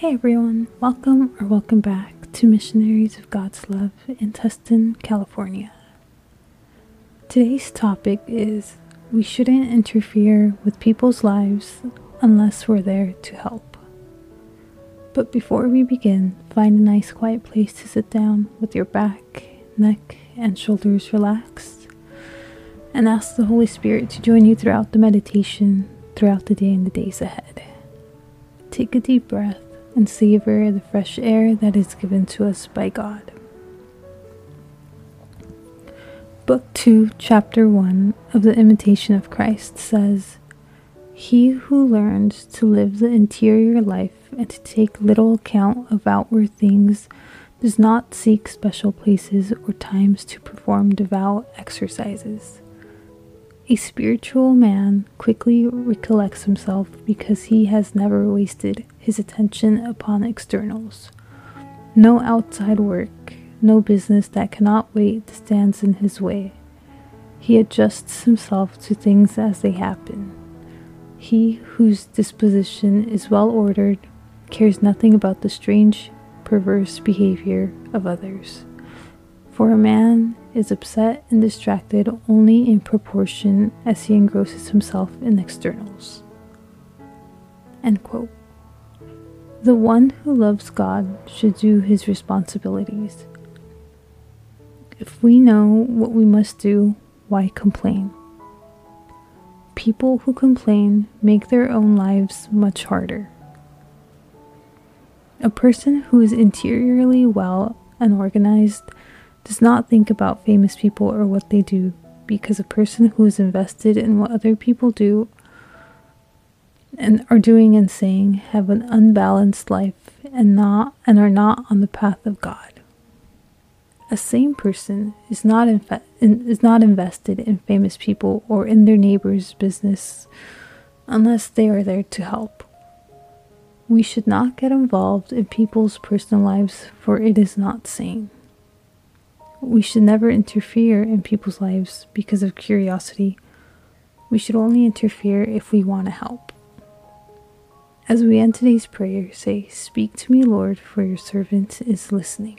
Hey everyone, welcome or welcome back to Missionaries of God's Love in Tustin, California. Today's topic is we shouldn't interfere with people's lives unless we're there to help. But before we begin, find a nice quiet place to sit down with your back, neck, and shoulders relaxed, and ask the Holy Spirit to join you throughout the meditation, throughout the day and the days ahead. Take a deep breath and savor the fresh air that is given to us by God. Book 2, Chapter 1 of The Imitation of Christ says, He who learns to live the interior life and to take little account of outward things does not seek special places or times to perform devout exercises. A spiritual man quickly recollects himself because he has never wasted his attention upon externals. No outside work, no business that cannot wait stands in his way. He adjusts himself to things as they happen. He whose disposition is well ordered cares nothing about the strange, perverse behavior of others. For a man is upset and distracted only in proportion as he engrosses himself in externals. End quote. The one who loves God should do his responsibilities. If we know what we must do, why complain? People who complain make their own lives much harder. A person who is interiorly well and organized does not think about famous people or what they do because a person who is invested in what other people do and are doing and saying have an unbalanced life and not and are not on the path of God. A sane person is not is not invested in famous people or in their neighbor's business unless they are there to help. We should not get involved in people's personal lives for it is not sane. We should never interfere in people's lives because of curiosity. We should only interfere if we want to help. As we end today's prayer, say, Speak to me, Lord, for your servant is listening.